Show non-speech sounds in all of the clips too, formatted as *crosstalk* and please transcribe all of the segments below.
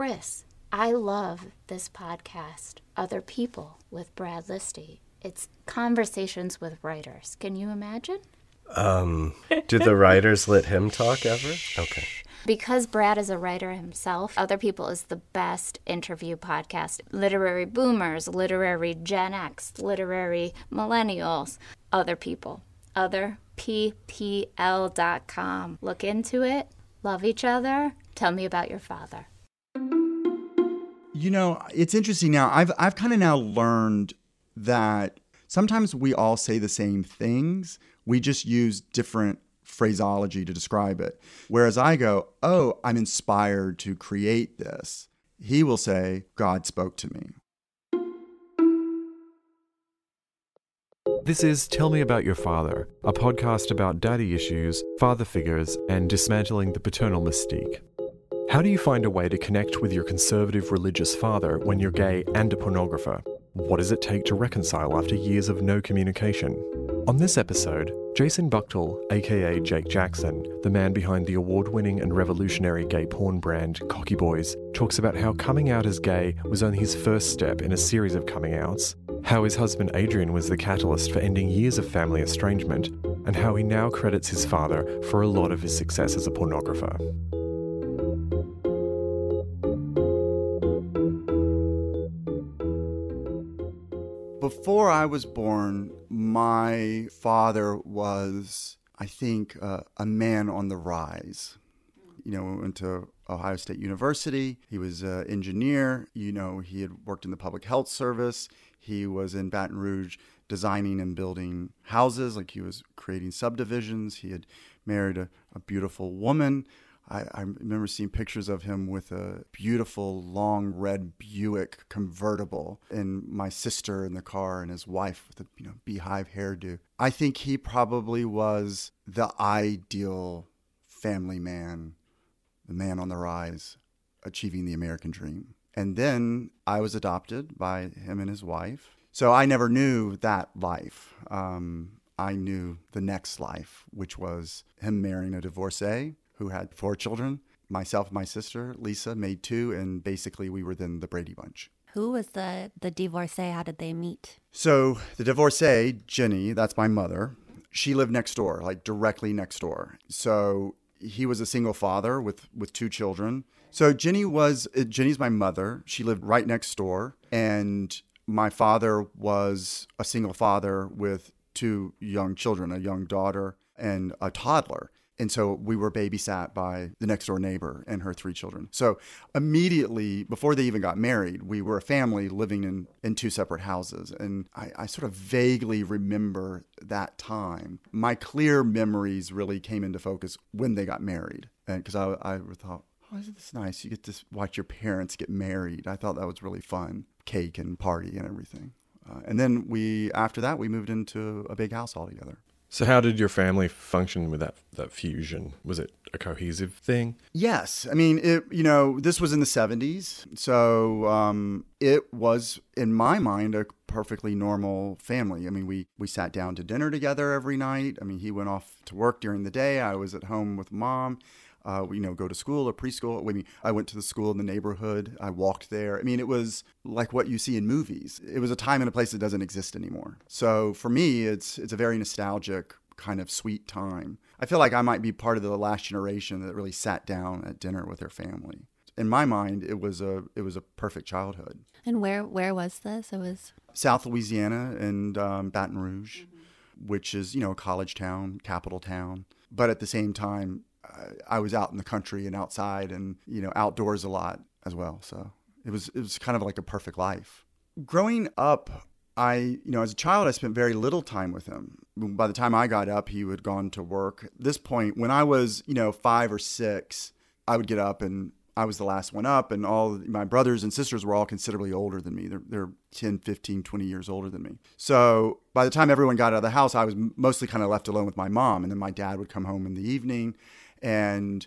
Chris, I love this podcast, Other People with Brad Listi. It's conversations with writers. Can you imagine? Um, do the writers let him talk ever? Okay. Because Brad is a writer himself, Other People is the best interview podcast. Literary boomers, literary Gen X, literary millennials, other people. Otherppl.com. Look into it. Love each other. Tell me about your father. You know, it's interesting now. I've I've kind of now learned that sometimes we all say the same things. We just use different phraseology to describe it. Whereas I go, "Oh, I'm inspired to create this." He will say, "God spoke to me." This is Tell Me About Your Father, a podcast about daddy issues, father figures, and dismantling the paternal mystique. How do you find a way to connect with your conservative religious father when you're gay and a pornographer? What does it take to reconcile after years of no communication? On this episode, Jason Buchtel, aka Jake Jackson, the man behind the award winning and revolutionary gay porn brand Cocky Boys, talks about how coming out as gay was only his first step in a series of coming outs, how his husband Adrian was the catalyst for ending years of family estrangement, and how he now credits his father for a lot of his success as a pornographer. Before I was born, my father was, I think, uh, a man on the rise. You know, went to Ohio State University. He was an engineer. You know, he had worked in the public health service. He was in Baton Rouge designing and building houses, like he was creating subdivisions. He had married a, a beautiful woman. I, I, remember seeing pictures of him with a beautiful long red Buick convertible, and my sister in the car, and his wife with a you know beehive hairdo. I think he probably was the ideal family man, the man on the rise, achieving the American dream. And then I was adopted by him and his wife. So I never knew that life. Um, I knew the next life, which was him marrying a divorcee who had four children. Myself, my sister, Lisa, made two, and basically we were then the Brady Bunch. Who was the the divorcee? How did they meet? So the divorcee, Jenny, that's my mother. She lived next door, like directly next door. So he was a single father with with two children. So Jenny was uh, Jenny's my mother. She lived right next door, and my father was a single father with two young children, a young daughter and a toddler. And so we were babysat by the next door neighbor and her three children. So immediately before they even got married, we were a family living in, in two separate houses. And I, I sort of vaguely remember that time. My clear memories really came into focus when they got married. And because I, I thought, oh, isn't this nice? You get to watch your parents get married. I thought that was really fun. Cake and party and everything. Uh, and then we, after that, we moved into a big house all together. So, how did your family function with that that fusion? Was it a cohesive thing? Yes, I mean, it. You know, this was in the '70s, so um, it was, in my mind, a perfectly normal family. I mean, we we sat down to dinner together every night. I mean, he went off to work during the day. I was at home with mom uh, you know, go to school or preschool. I mean, I went to the school in the neighborhood. I walked there. I mean, it was like what you see in movies. It was a time and a place that doesn't exist anymore. So for me, it's it's a very nostalgic kind of sweet time. I feel like I might be part of the last generation that really sat down at dinner with their family. In my mind, it was a it was a perfect childhood. And where where was this? It was South Louisiana and um, Baton Rouge, mm-hmm. which is you know a college town, capital town. But at the same time, I was out in the country and outside and you know outdoors a lot as well. So it was it was kind of like a perfect life. Growing up, I you know as a child I spent very little time with him. By the time I got up, he had gone to work. At this point, when I was you know five or six, I would get up and I was the last one up, and all my brothers and sisters were all considerably older than me. They're, they're 10, 15, 20 years older than me. So by the time everyone got out of the house, I was mostly kind of left alone with my mom. And then my dad would come home in the evening and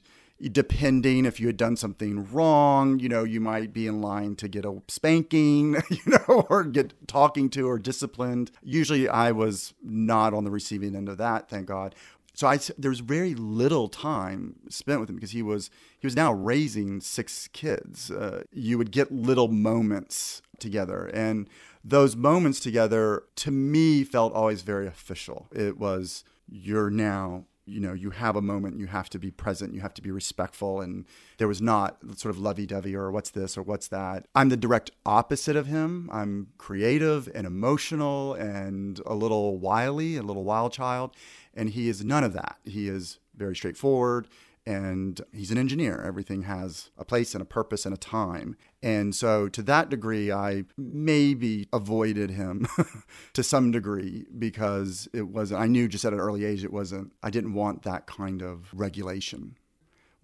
depending if you had done something wrong, you know, you might be in line to get a spanking, *laughs* you know, or get talking to or disciplined. Usually I was not on the receiving end of that, thank God. so I there was very little time spent with him because he was he was now raising six kids. Uh, you would get little moments together, and those moments together to me felt always very official. It was you're now you know you have a moment you have to be present you have to be respectful and there was not sort of lovey-dovey or what's this or what's that i'm the direct opposite of him i'm creative and emotional and a little wily a little wild child and he is none of that he is very straightforward and he's an engineer. Everything has a place and a purpose and a time. And so, to that degree, I maybe avoided him *laughs* to some degree because it wasn't, I knew just at an early age it wasn't, I didn't want that kind of regulation.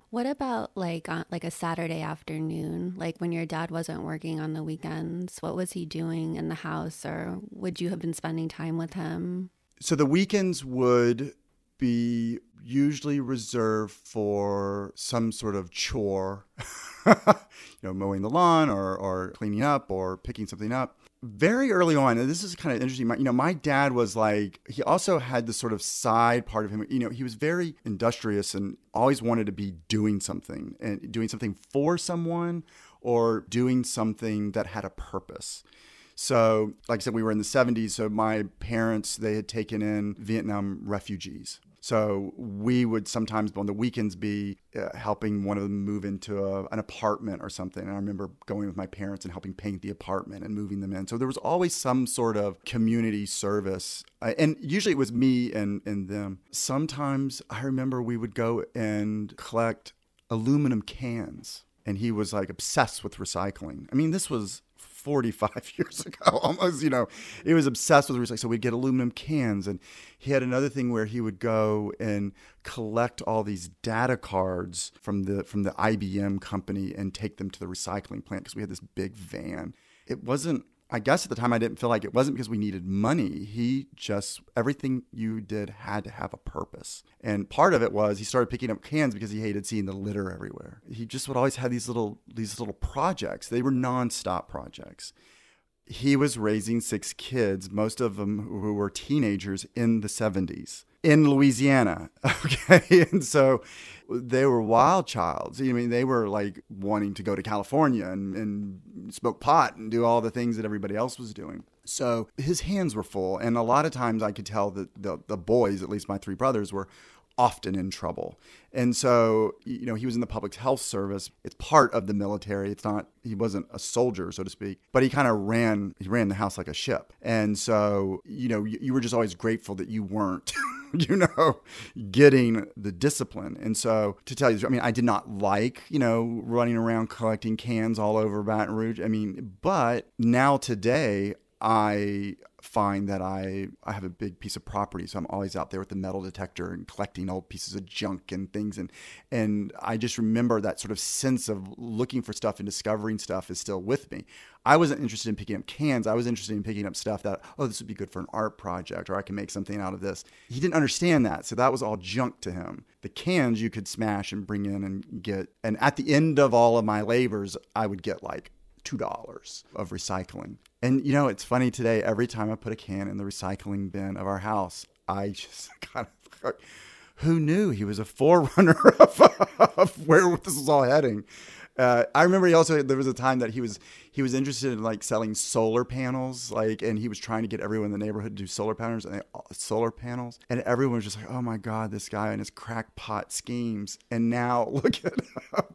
What about like on, like a Saturday afternoon, like when your dad wasn't working on the weekends? What was he doing in the house, or would you have been spending time with him? So the weekends would be usually reserved for some sort of chore, *laughs* you know, mowing the lawn or, or cleaning up or picking something up. Very early on, and this is kind of interesting. My, you know, my dad was like, he also had this sort of side part of him. You know, he was very industrious and always wanted to be doing something and doing something for someone or doing something that had a purpose. So, like I said, we were in the 70s. So, my parents, they had taken in Vietnam refugees. So we would sometimes on the weekends be uh, helping one of them move into a, an apartment or something. And I remember going with my parents and helping paint the apartment and moving them in. So there was always some sort of community service. Uh, and usually it was me and, and them. Sometimes I remember we would go and collect aluminum cans. And he was like obsessed with recycling. I mean, this was 45 *laughs* years ago *laughs* almost you know. He was obsessed with recycling so we'd get aluminum cans and he had another thing where he would go and collect all these data cards from the from the IBM company and take them to the recycling plant because we had this big van. It wasn't I guess at the time I didn't feel like it wasn't because we needed money. He just, everything you did had to have a purpose. And part of it was he started picking up cans because he hated seeing the litter everywhere. He just would always have these little, these little projects. They were nonstop projects. He was raising six kids, most of them who were teenagers in the 70s in Louisiana. *laughs* Okay. And so they were wild childs. I mean, they were like wanting to go to California and, and smoke pot and do all the things that everybody else was doing. So his hands were full. And a lot of times I could tell that the, the boys, at least my three brothers, were often in trouble. And so, you know, he was in the public health service. It's part of the military. It's not he wasn't a soldier, so to speak, but he kind of ran he ran the house like a ship. And so, you know, you, you were just always grateful that you weren't *laughs* *laughs* you know, getting the discipline. And so, to tell you, I mean, I did not like, you know, running around collecting cans all over Baton Rouge. I mean, but now today, I find that I, I have a big piece of property, so I'm always out there with the metal detector and collecting old pieces of junk and things. And and I just remember that sort of sense of looking for stuff and discovering stuff is still with me. I wasn't interested in picking up cans. I was interested in picking up stuff that oh this would be good for an art project or I can make something out of this. He didn't understand that, so that was all junk to him. The cans you could smash and bring in and get. And at the end of all of my labors, I would get like $2 of recycling. And you know, it's funny today, every time I put a can in the recycling bin of our house, I just *laughs* kind of, who knew he was a forerunner *laughs* of, of where this was all heading? Uh, I remember he also there was a time that he was he was interested in like selling solar panels, like, and he was trying to get everyone in the neighborhood to do solar panels and they, solar panels, and everyone was just like, "Oh my god, this guy and his crackpot schemes." And now *laughs* look at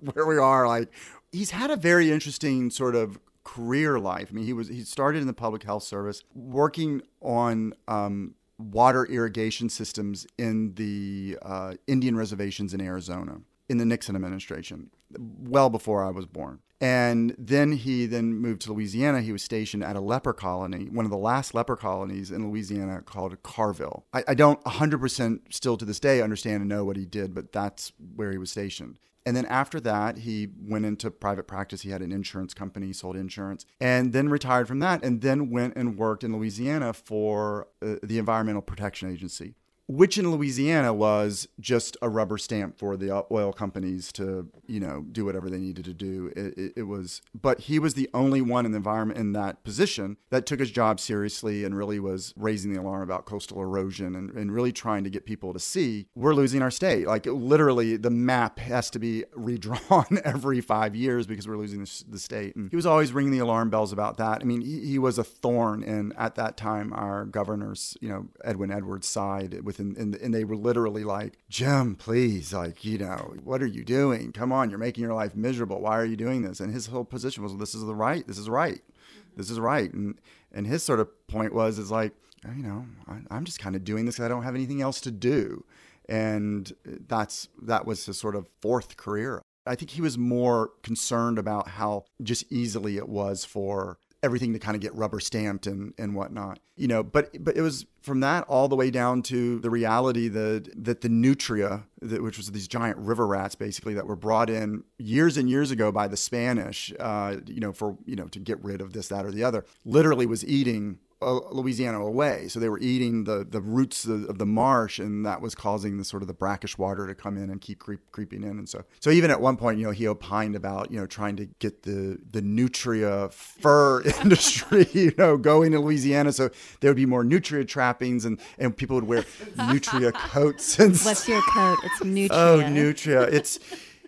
where we are. Like, he's had a very interesting sort of career life. I mean, he was he started in the public health service, working on um, water irrigation systems in the uh, Indian reservations in Arizona in the Nixon administration, well before I was born. And then he then moved to Louisiana. He was stationed at a leper colony, one of the last leper colonies in Louisiana called Carville. I, I don't 100% still to this day understand and know what he did, but that's where he was stationed. And then after that, he went into private practice. He had an insurance company, sold insurance, and then retired from that, and then went and worked in Louisiana for uh, the Environmental Protection Agency which in Louisiana was just a rubber stamp for the oil companies to, you know, do whatever they needed to do. It, it, it, was, but he was the only one in the environment in that position that took his job seriously and really was raising the alarm about coastal erosion and, and really trying to get people to see we're losing our state. Like literally, the map has to be redrawn *laughs* every five years because we're losing the, the state. And he was always ringing the alarm bells about that. I mean, he, he was a thorn in at that time our governor's, you know, Edwin Edwards' side with and, and, and they were literally like, Jim, please, like, you know, what are you doing? Come on, you're making your life miserable. Why are you doing this? And his whole position was, this is the right, this is right, mm-hmm. this is right. And and his sort of point was, is like, you know, I, am just kind of doing this because I don't have anything else to do. And that's that was his sort of fourth career. I think he was more concerned about how just easily it was for everything to kind of get rubber stamped and, and whatnot. You know, but but it was from that all the way down to the reality that that the nutria, that, which was these giant river rats basically that were brought in years and years ago by the Spanish, uh, you know, for you know to get rid of this, that, or the other, literally was eating Louisiana away. So they were eating the, the roots of, of, the marsh, and that was causing the sort of the brackish water to come in and keep creep, creeping in. And so, so even at one point, you know, he opined about you know trying to get the the nutria fur *laughs* industry, you know, going to Louisiana, so there would be more nutria trappings, and and people would wear *laughs* nutria coats. And what's your coat? It's nutria. Oh, nutria. It's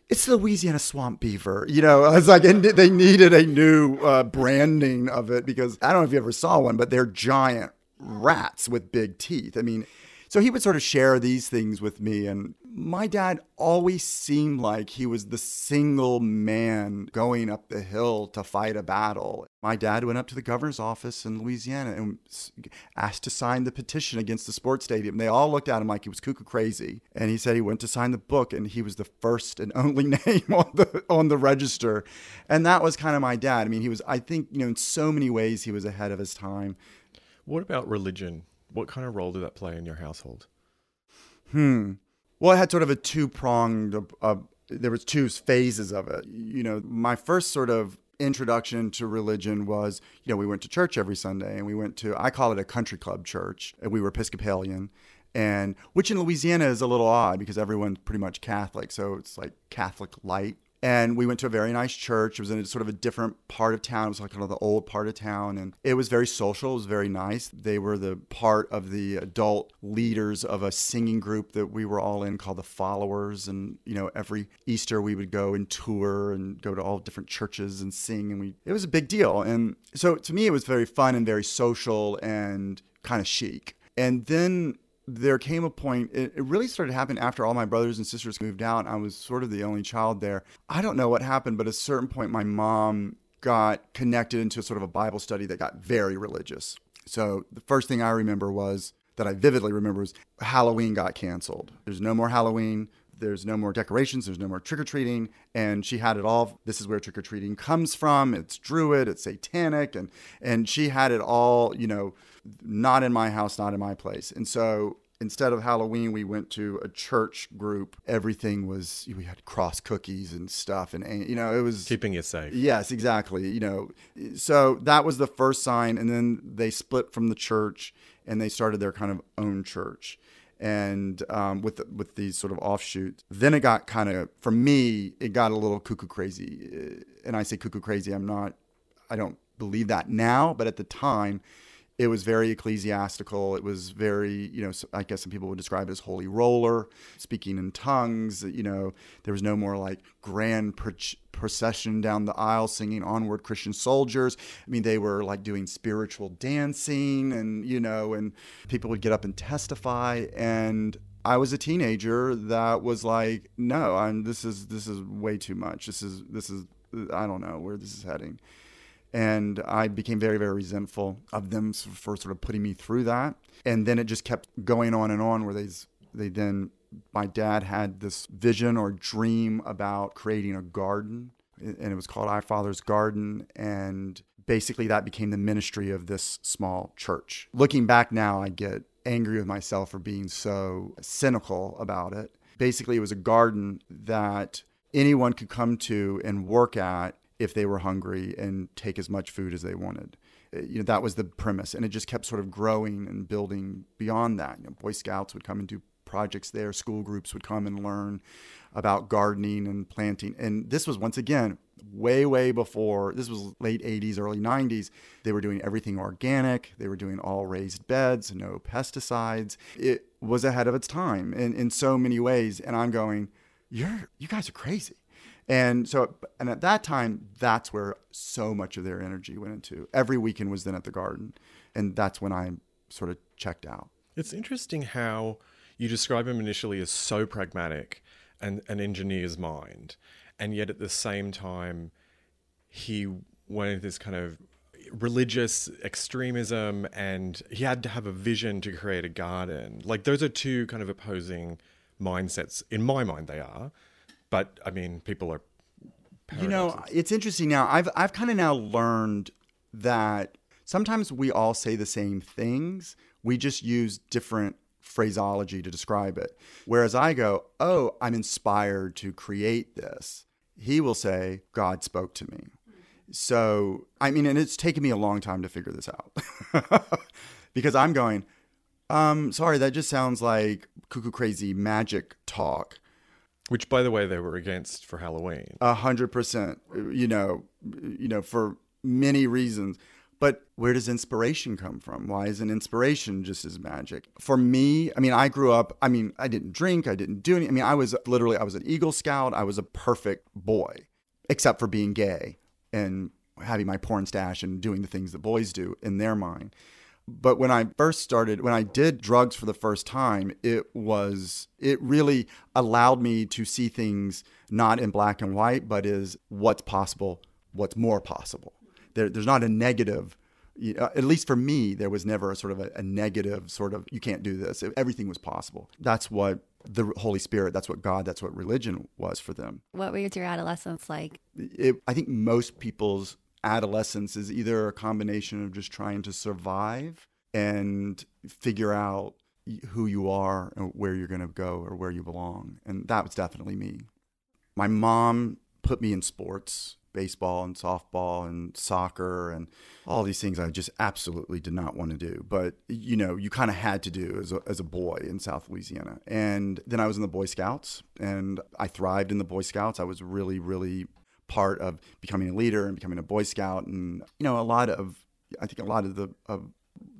it's the Louisiana swamp beaver. You know, it's like and they needed a new uh, branding of it because I don't know if you ever saw one, but they're giant rats with big teeth. I mean, so he would sort of share these things with me. And my dad always seemed like he was the single man going up the hill to fight a battle. My dad went up to the governor's office in Louisiana and asked to sign the petition against the sports stadium. They all looked at him like he was cuckoo crazy. And he said he went to sign the book and he was the first and *laughs* only name on the on the register. And that was kind of my dad. I mean, he was I think, you know, in so many ways he was ahead of his time. What about religion? What kind of role did that play in your household? Hmm. Well, I had sort of a two pronged. Uh, there was two phases of it. You know, my first sort of introduction to religion was, you know, we went to church every Sunday, and we went to I call it a country club church, and we were Episcopalian, and which in Louisiana is a little odd because everyone's pretty much Catholic, so it's like Catholic light and we went to a very nice church. It was in a sort of a different part of town. It was like kind of the old part of town. And it was very social. It was very nice. They were the part of the adult leaders of a singing group that we were all in called the Followers. And, you know, every Easter we would go and tour and go to all different churches and sing. And we, it was a big deal. And so to me, it was very fun and very social and kind of chic. And then there came a point, it, it, really started happening after all my brothers and sisters moved out. I was sort of the only child there. I don't know what happened, but at a certain point, my mom got connected into a sort of a Bible study that got very religious. So the first thing I remember was that I vividly remember was Halloween got canceled. There's no more Halloween. There's no more decorations. There's no more trick or treating. And she had it all. This is where trick or treating comes from. It's Druid. It's satanic. And and she had it all. You know, not in my house, not in my place. And so instead of Halloween, we went to a church group. Everything was we had cross cookies and stuff, and you know it was keeping it safe. Yes, exactly. You know, so that was the first sign, and then they split from the church and they started their kind of own church. And um, with the, with these sort of offshoots, then it got kind of for me, it got a little cuckoo crazy. And I say cuckoo crazy. I'm not. I don't believe that now, but at the time, it was very ecclesiastical. It was very, you know, I guess some people would describe it as holy roller, speaking in tongues. You know, there was no more like grand procession down the aisle singing onward Christian soldiers. I mean, they were like doing spiritual dancing and, you know, and people would get up and testify. And I was a teenager that was like, no, I'm, this is, this is way too much. This is, this is, I don't know where this is heading and I became very, very resentful of them for sort of putting me through that. And then it just kept going on and on, where they they then my dad had this vision or dream about creating a garden, and it was called Our Father's Garden, and basically that became the ministry of this small church. Looking back now, I get angry with myself for being so cynical about it. Basically, it was a garden that anyone could come to and work at if they were hungry and take as much food as they wanted. Uh, You know, that was the premise. And it just kept sort of growing and building beyond that. You know, Boy Scouts would come and do projects there, school groups would come and learn about gardening and planting. And this was once again way, way before this was late 80s, early 90s. They were doing everything organic, they were doing all raised beds, no pesticides. It was ahead of its time in, in so many ways. And I'm going, You're you guys are crazy. And so, and at that time, that's where so much of their energy went into. Every weekend was then at the garden. And that's when I sort of checked out. It's interesting how you describe him initially as so pragmatic and an engineer's mind, and yet at the same time, he went into this kind of religious extremism and he had to have a vision to create a garden. Like, those are two kind of opposing mindsets. In my mind, they are. But I mean, people are. You know, it's interesting now. I've I've kind of now learned that sometimes we all say the same things. We just use different phraseology to describe it. Whereas I go, "Oh, I'm inspired to create this." He will say, "God spoke to me." So, I mean, and it's taken me a long time to figure this out. *laughs* because I'm going, um, sorry, that just sounds like cuckoo crazy magic talk. Which, by the way, they were against for Halloween. A hundred percent. You know, you know, for many reasons. But where does inspiration come from? Why isn't inspiration just as magic? For me, I mean, I grew up. I mean, I didn't drink. I didn't do any. I mean, I was literally, I was an Eagle Scout. I was a perfect boy, except for being gay and having my porn stash and doing the things that boys do in their mind. But when I first started, when I did drugs for the first time, it was, it really allowed me to see things not in black and white, but is what's possible, what's more possible. There, there's not a negative, know, uh, at least for me, there was never a sort of a, a negative sort of, you can't do this. Everything was possible. That's what the Holy Spirit, that's what God, that's what religion was for them. What was your adolescence like? It, I think most people's adolescence is either a combination of just trying to survive and figure out who you are and where you're going to go or where you belong. And that was definitely me. My mom put me in sports, baseball and softball and soccer and all these things I just absolutely did not want to do. But, you know, you kind of had to do as a, as a boy in South Louisiana. And then I was in the Boy Scouts and I thrived in the Boy Scouts. I was really, really part of becoming a leader and becoming a Boy Scout. And, you know, a lot of, I think a lot of the, of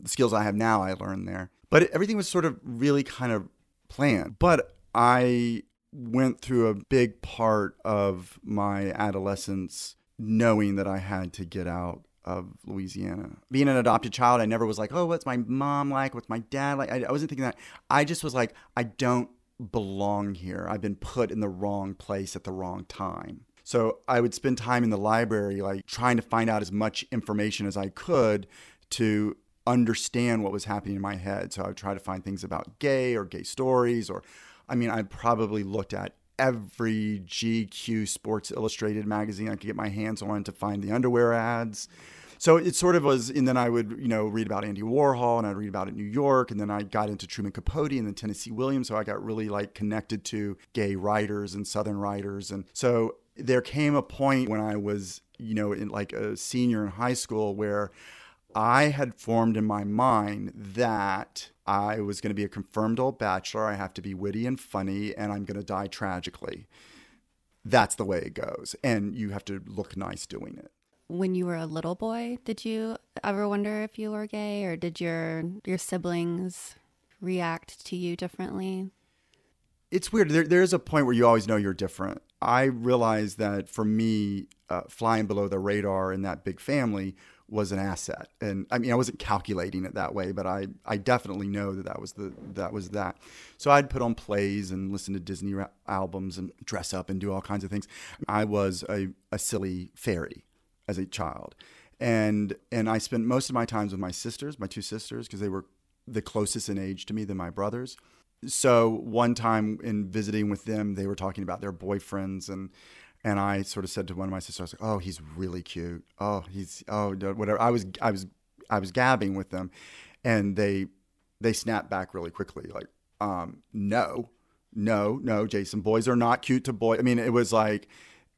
the skills I have now I learned there. But everything was sort of really kind of planned. But I went through a big part of my adolescence knowing that I had to get out of Louisiana. Being an adopted child, I never was like, oh, what's my mom like? What's my dad like? I, I wasn't thinking that. I just was like, I don't belong here. I've been put in the wrong place at the wrong time. So I would spend time in the library, like trying to find out as much information as I could to understand what was happening in my head. So I would try to find things about gay or gay stories, or I mean, I probably looked at every GQ Sports Illustrated magazine I could get my hands on to find the underwear ads. So it sort of was, and then I would, you know, read about Andy Warhol and I'd read about it in New York. And then I got into Truman Capote and then Tennessee Williams. So I got really like connected to gay writers and Southern writers. And so there came a point when I was, you know, in like a senior in high school where I had formed in my mind that I was going to be a confirmed old bachelor. I have to be witty and funny, and I'm going to die tragically. That's the way it goes. And you have to look nice doing it. When you were a little boy, did you ever wonder if you were gay or did your your siblings react to you differently? It's weird. There, there's a point where you always know you're different. I realized that for me, uh, flying below the radar in that big family was an asset. And I mean, I wasn't calculating it that way, but I, I definitely know that that was the that was that. So I'd put on plays and listen to Disney ra- albums and dress up and do all kinds of things. I was a, a silly fairy as a child, and and I spent most of my times with my sisters, my two sisters, because they were the closest in age to me than my brothers. So one time in visiting with them, they were talking about their boyfriends and and I sort of said to one of my sisters, like, "Oh, he's really cute. Oh, he's oh whatever." I was I was I was gabbing with them, and they they snapped back really quickly, like, um, "No, no, no, Jason. Boys are not cute to boy." I mean, it was like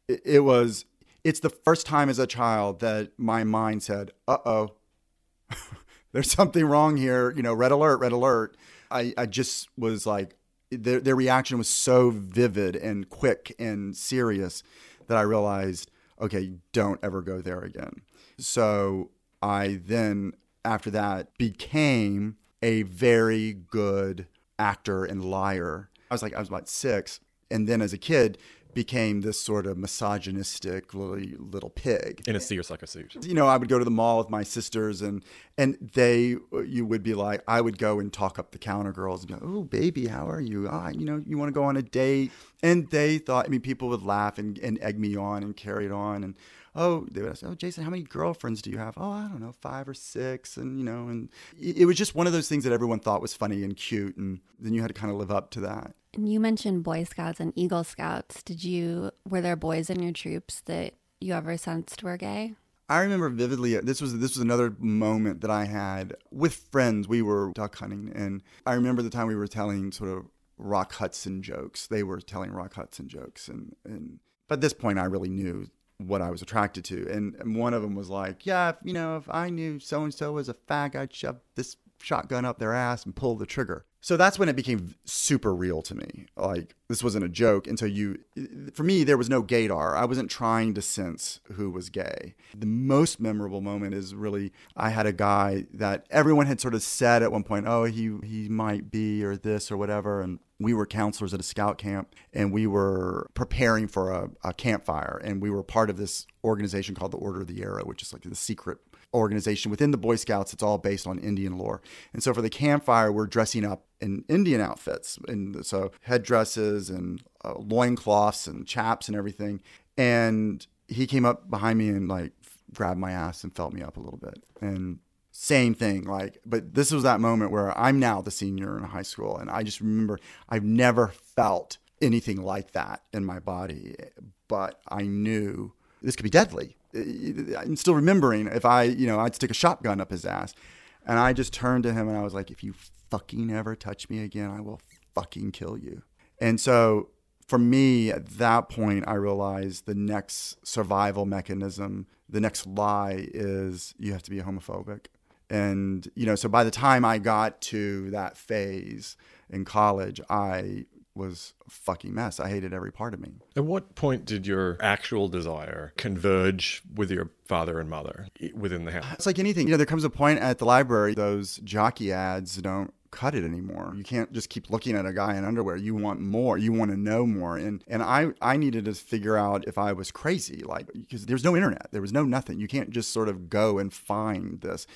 it, it was it's the first time as a child that my mind said, uh oh, *laughs* there's something wrong here. You know, red alert, red alert. I, I just was like, their, their reaction was so vivid and quick and serious that I realized, okay, don't ever go there again. So I then, after that, became a very good actor and liar. I was like, I was about six. And then as a kid, became this sort of misogynistic little, little pig in a seersucker suit. You know, I would go to the mall with my sisters, and and they, you would be like, I would go and talk up the counter girls and go, "Oh, baby, how are you? Ah, you know, you want to go on a date?" And they thought, I mean, people would laugh and, and egg me on and carry it on, and oh, they would ask, oh, Jason, how many girlfriends do you have? Oh, I don't know, five or six. And, you know, and it was just one of those things that everyone thought was funny and cute. And then you had to kind of live up to that. And you mentioned Boy Scouts and Eagle Scouts. Did you, were there boys in your troops that you ever sensed were gay? I remember vividly. Uh, this was this was another moment that I had with friends. We were duck hunting, and I remember the time we were telling sort of Rock Hudson jokes. They were telling Rock Hudson jokes, and and but at this point, I really knew what I was attracted to. And, one of them was like, yeah, if, you know, if I knew so and so was a fag, I'd shove this shotgun up their ass and pull the trigger. So that's when it became super real to me. Like this wasn't a joke. And so you, for me, there was no gaydar. I wasn't trying to sense who was gay. The most memorable moment is really I had a guy that everyone had sort of said at one point, oh, he he might be or this or whatever, and we were counselors at a scout camp and we were preparing for a, a, campfire. And we were part of this organization called the order of the arrow which is like the secret organization within the boy scouts. It's all based on indian lore. And so for the campfire we're dressing up in indian outfits and so headdresses and uh, loincloths and chaps and everything. And he came up behind me and like grabbed my ass and felt me up a little bit. And same thing like but this was that moment where i'm now the senior in high school and i just remember i've never felt anything like that in my body but i knew this could be deadly. I'm still remembering if i you know i'd stick a shotgun up his ass and i just turned to him and i was like if you fucking ever touch me again i will fucking kill you. And so for me at that point i realized the next survival mechanism the next lie is you have to be homophobic and, you know, so by the time I got to that phase in college, I was a fucking mess. I hated every part of me. At what point did your actual desire converge with your father and mother within the house? It's like anything. You know, there comes a point at the library, those jockey ads don't cut it anymore. You can't just keep looking at a guy in underwear. You want more. You want to know more. And and I I needed to figure out if I was crazy like because there's no internet. There was no nothing. You can't just sort of go and find this.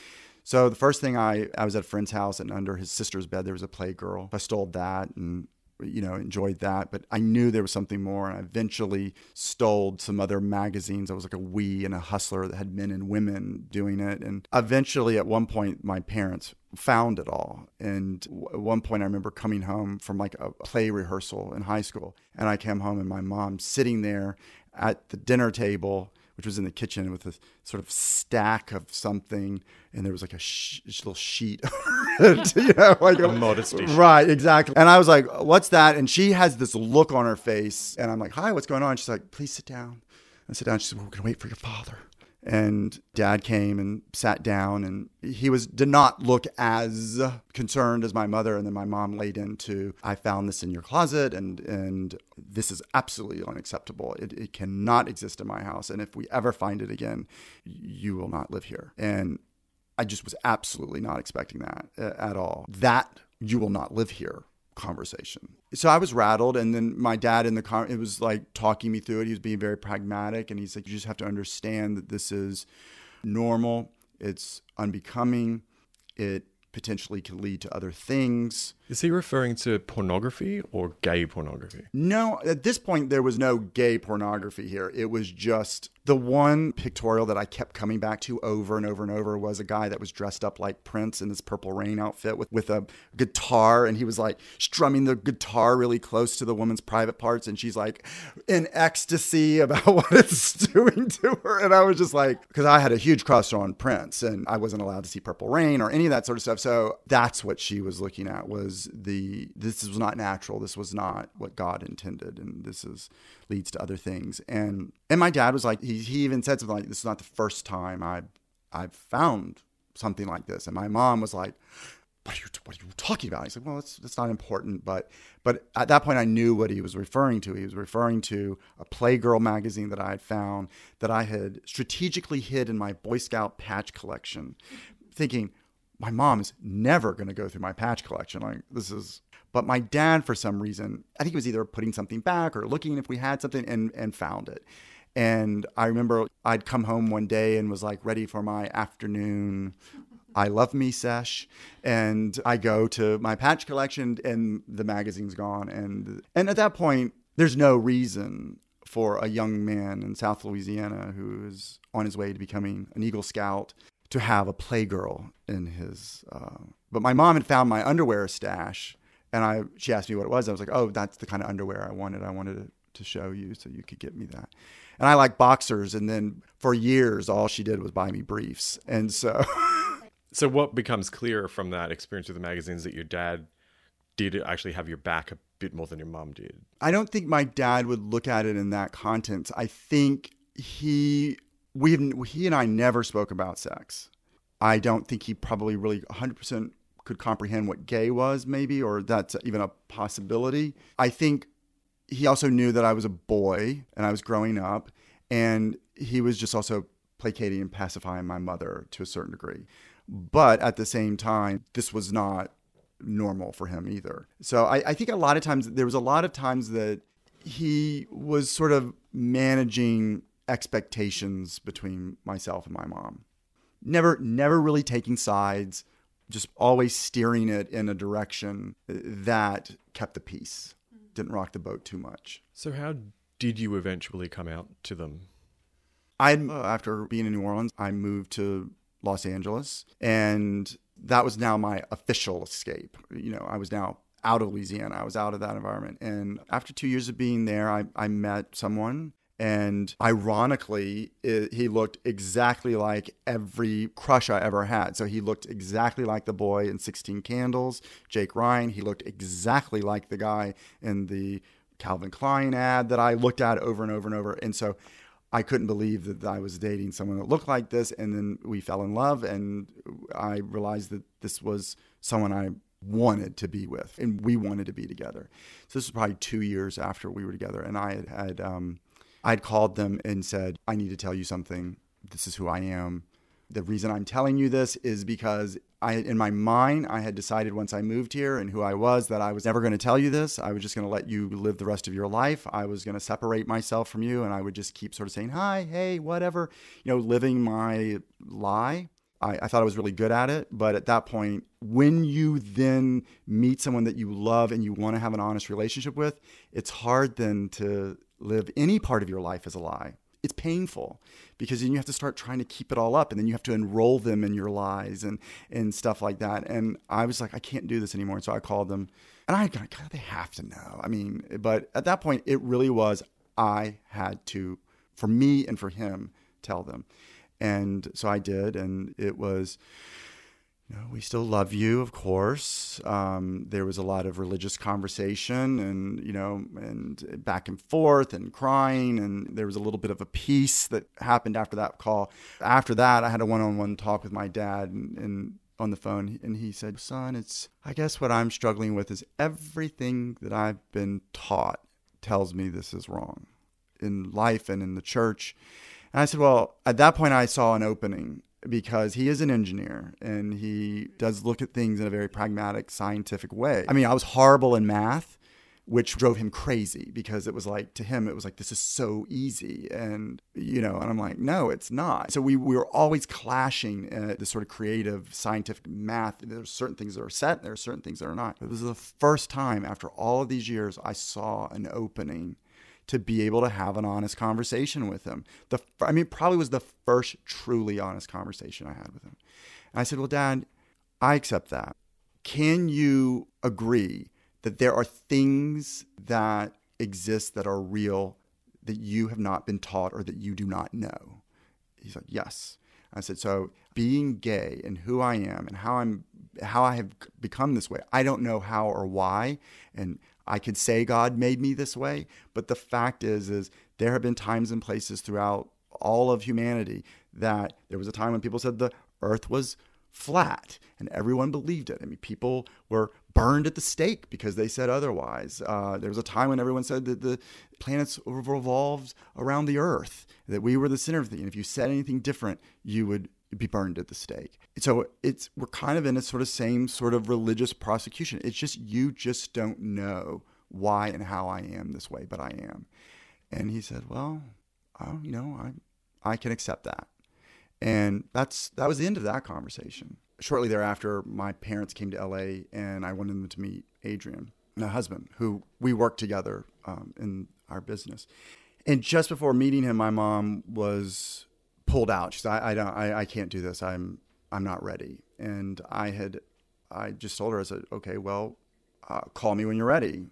So the first thing I I was at a friend's house and under his sister's bed there was a Playgirl. I stole that and you know enjoyed that, but I knew there was something more. And I eventually stole some other magazines. I was like a Oui and a Hustler that had men and women doing it. And eventually, at one point, my parents found it all. And at one point, I remember coming home from like a play rehearsal in high school, and I came home and my mom sitting there at the dinner table which was in the kitchen with a sort of stack of something, and there was like a sh- little sheet, *laughs* you know, like a, a modesty. Right, exactly. And I was like, "What's that?" And she has this look on her face, and I'm like, "Hi, what's going on?" She's like, "Please sit down." I sit down. She said, "We're gonna wait for your father." and dad came and sat down and he was did not look as concerned as my mother and then my mom laid into i found this in your closet and and this is absolutely unacceptable it, it cannot exist in my house and if we ever find it again you will not live here and i just was absolutely not expecting that uh, at all that you will not live here conversation. So I was rattled, and then my dad in the car, it was like talking me through it. He was being very pragmatic, and he's like, "You just have to understand that this is normal. It's unbecoming. It potentially can lead to other things." Is he referring to pornography or gay pornography? No, at this point, there was no gay pornography here. It was just the one pictorial that I kept coming back to over and over and over was a guy that was dressed up like Prince in his Purple Rain outfit with, with a guitar, and he was like strumming the guitar really close to the woman's private parts, and she's like in ecstasy about *laughs* what it's doing to her. And I was just like, because I had a huge crush on Prince, and I wasn't allowed to see Purple Rain or any of that sort of stuff. So that's what she was looking at was the this was not natural. This was not what God intended, and this is leads to other things. And and my dad was like, he, he even said something like, "This is not the first time I I've found something like this." And my mom was like, "What are you What are you talking about?" He's like, "Well, it's it's not important." But but at that point, I knew what he was referring to. He was referring to a Playgirl magazine that I had found that I had strategically hid in my Boy Scout patch collection, thinking my mom is never going to go through my patch collection. Like this is but my dad, for some reason, I think he was either putting something back or looking if we had something and, and found it. And I remember I'd come home one day and was like ready for my afternoon I love me sesh. And I go to my patch collection and the magazine's gone. And and at that point, there's no reason for a young man in South Louisiana who is on his way to becoming an Eagle Scout to have a playgirl in his. Uh, but my mom had found my underwear stash and I she asked me what it was. I was like, oh, that's the kind of underwear I wanted. I wanted to, to show you so you could get me that. And I like boxers. And then for years, all she did was buy me briefs. And so. *laughs* so what becomes clear from that experience with the magazines that your dad did actually have your back a bit more than your mom did? I don't think my dad would look at it in that context. I think he we he and I never spoke about sex. I don't think he probably really 100% could comprehend what gay was, maybe, or that's even a possibility. I think he also knew that I was a boy and I was growing up, and he was just also placating and pacifying my mother to a certain degree. But at the same time, this was not normal for him either. So I, I think a lot of times, there was a lot of times that he was sort of managing expectations between myself and my mom. Never, never really taking sides just always steering it in a direction that kept the peace, didn't rock the boat too much. So, how did you eventually come out to them? I, uh, after being in New Orleans, I moved to Los Angeles, and that was now my official escape. You know, I was now out of Louisiana. I was out of that environment. And after two years of being there, I, I met someone and ironically, it, he looked exactly like every crush I ever had. So he looked exactly like the boy in 16 Candles, Jake Ryan. He looked exactly like the guy in the Calvin Klein ad that I looked at over and over and over. And so I couldn't believe that I was dating someone that looked like this. And then we fell in love, and I realized that this was someone I wanted to be with, and we wanted to be together. So this was probably two years after we were together, and I had had um, I'd called them and said, I need to tell you something. This is who I am. The reason I'm telling you this is because I, in my mind, I had decided once I moved here and who I was that I was never going to tell you this. I was just going to let you live the rest of your life. I was going to separate myself from you and I would just keep sort of saying, hi, hey, whatever, you know, living my lie. I, I, thought I was really good at it. But at that point, when you then meet someone that you love and you want to have an honest relationship with, it's hard then to live any part of your life as a lie. It's painful because then you have to start trying to keep it all up and then you have to enroll them in your lies and, and stuff like that. And I was like, I can't do this anymore. so I called them and I got, God, they have to know. I mean, but at that point, it really was, I had to, for me and for him, tell them. And so I did. And it was, we still love you, of course. Um, there was a lot of religious conversation and, you know, and back and forth and crying. And there was a little bit of a peace that happened after that call. After that, I had a one on one talk with my dad and, and on the phone. And he said, Son, it's, I guess what I'm struggling with is everything that I've been taught tells me this is wrong in life and in the church. And I said, Well, at that point, I saw an opening because he is an engineer and he does look at things in a very pragmatic, scientific way. I mean, I was horrible in math, which drove him crazy because it was like, to him, it was like, this is so easy. And, you know, and I'm like, no, it's not. So we, we were always clashing at this sort of creative, scientific math. There's certain things that are set, and there are certain things that are not. It was the first time after all of these years I saw an opening to be able to have an honest conversation with him. The I mean, probably was the first truly honest conversation I had with him. And I said, "Well, Dad, I accept that. Can you agree that there are things that exist that are real that you have not been taught or that you do not know?" He's like, "Yes." I said, "So being gay and who I am and how I'm how I have become this way. I don't know how or why, and I could say God made me this way, but the fact is is there have been times and places throughout all of humanity that there was a time when people said the earth was flat and everyone believed it. I mean, people were burned at the stake because they said otherwise. Uh, there was a time when everyone said that the planets revolved around the earth, that we were the center of the. And if you said anything different, you would be burned at the stake. So it's we're kind of in a sort of same sort of religious prosecution. It's just you just don't know why and how I am this way, but I am. And he said, "Well, I, you know, I I can accept that." And that's that was the end of that conversation. Shortly thereafter, my parents came to LA, and I wanted them to meet Adrian, my husband, who we worked together um, in our business. And just before meeting him, my mom was pulled out. She said, "I, I don't, I, I can't do this. I'm, I'm not ready." And I had, I just told her, I said, "Okay, well, uh, call me when you're ready.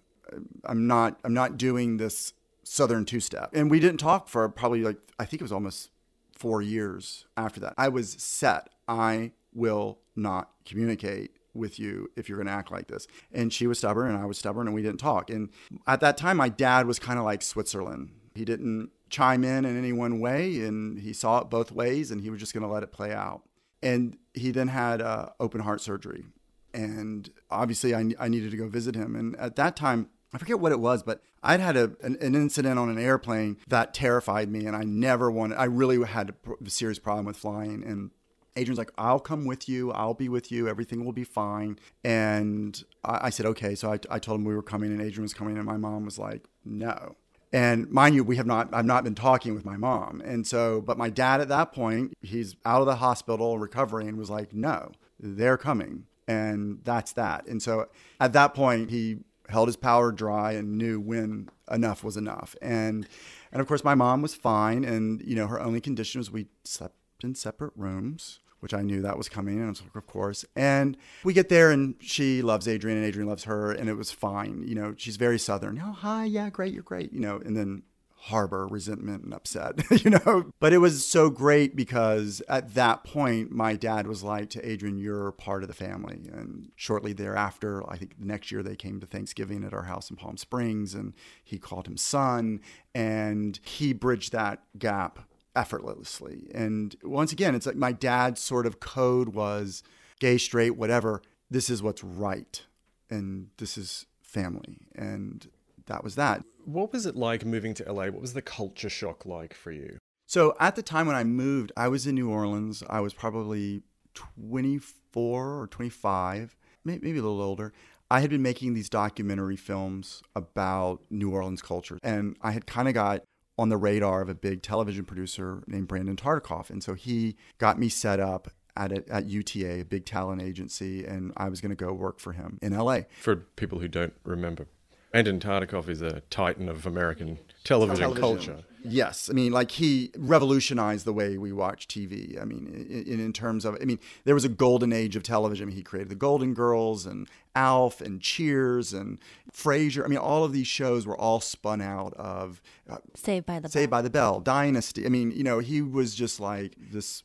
I'm not, I'm not doing this Southern two step." And we didn't talk for probably like I think it was almost four years after that. I was set. I will not communicate with you if you're going to act like this. And she was stubborn and I was stubborn and we didn't talk. And at that time, my dad was kind of like Switzerland. He didn't chime in in any one way and he saw it both ways and he was just going to let it play out. And he then had uh, open heart surgery. And obviously, I, I needed to go visit him. And at that time, I forget what it was, but I'd had a, an, an, incident on an airplane that terrified me, and I never wanted. I really had a serious problem with flying, and Adrian's like, "I'll come with you. I'll be with you. Everything will be fine." And I, I said, "Okay." So I, I told him we were coming, and Adrian was coming, and my mom was like, "No." And mind you, we have not. I've not been talking with my mom, and so, but my dad at that point, he's out of the hospital recovering, and was like, "No, they're coming." And that's that. And so at that point, he held his power dry and knew when enough was enough. And and of course my mom was fine and you know her only condition was we slept in separate rooms, which I knew that was coming and was, of course. And we get there and she loves Adrian and Adrian loves her and it was fine. You know, she's very southern. Oh, hi, yeah, great, you're great, you know, and then harbor resentment and upset, *laughs* you know. But it was so great because at that point, my dad was like to Adrian, You're part of the family. And shortly thereafter, I think the next year they came to Thanksgiving at our house in Palm Springs and he called him son. And he bridged that gap effortlessly. And once again, it's like my dad's sort of code was gay, straight, whatever. This is what's right. And this is family. And that was that. What was it like moving to LA? What was the culture shock like for you? So at the time when I moved, I was in New Orleans. I was probably 24 or 25, maybe a little older. I had been making these documentary films about New Orleans culture, and I had kind of got on the radar of a big television producer named Brandon Tartikoff. And so he got me set up at, a, at UTA, a big talent agency, and I was going to go work for him in LA. For people who don't remember, Brandon Tartikoff is a titan of American television, television, culture. Yes, I mean, like he revolutionized the way we watch TV. I mean, in, in, terms of, I mean, there was a golden age of television. He created the Golden Girls and Alf and Cheers and Frasier. I mean, all of these shows were all spun out of uh, Saved by the Saved Bell. by the Bell, Dynasty. I mean, you know, he was just like this.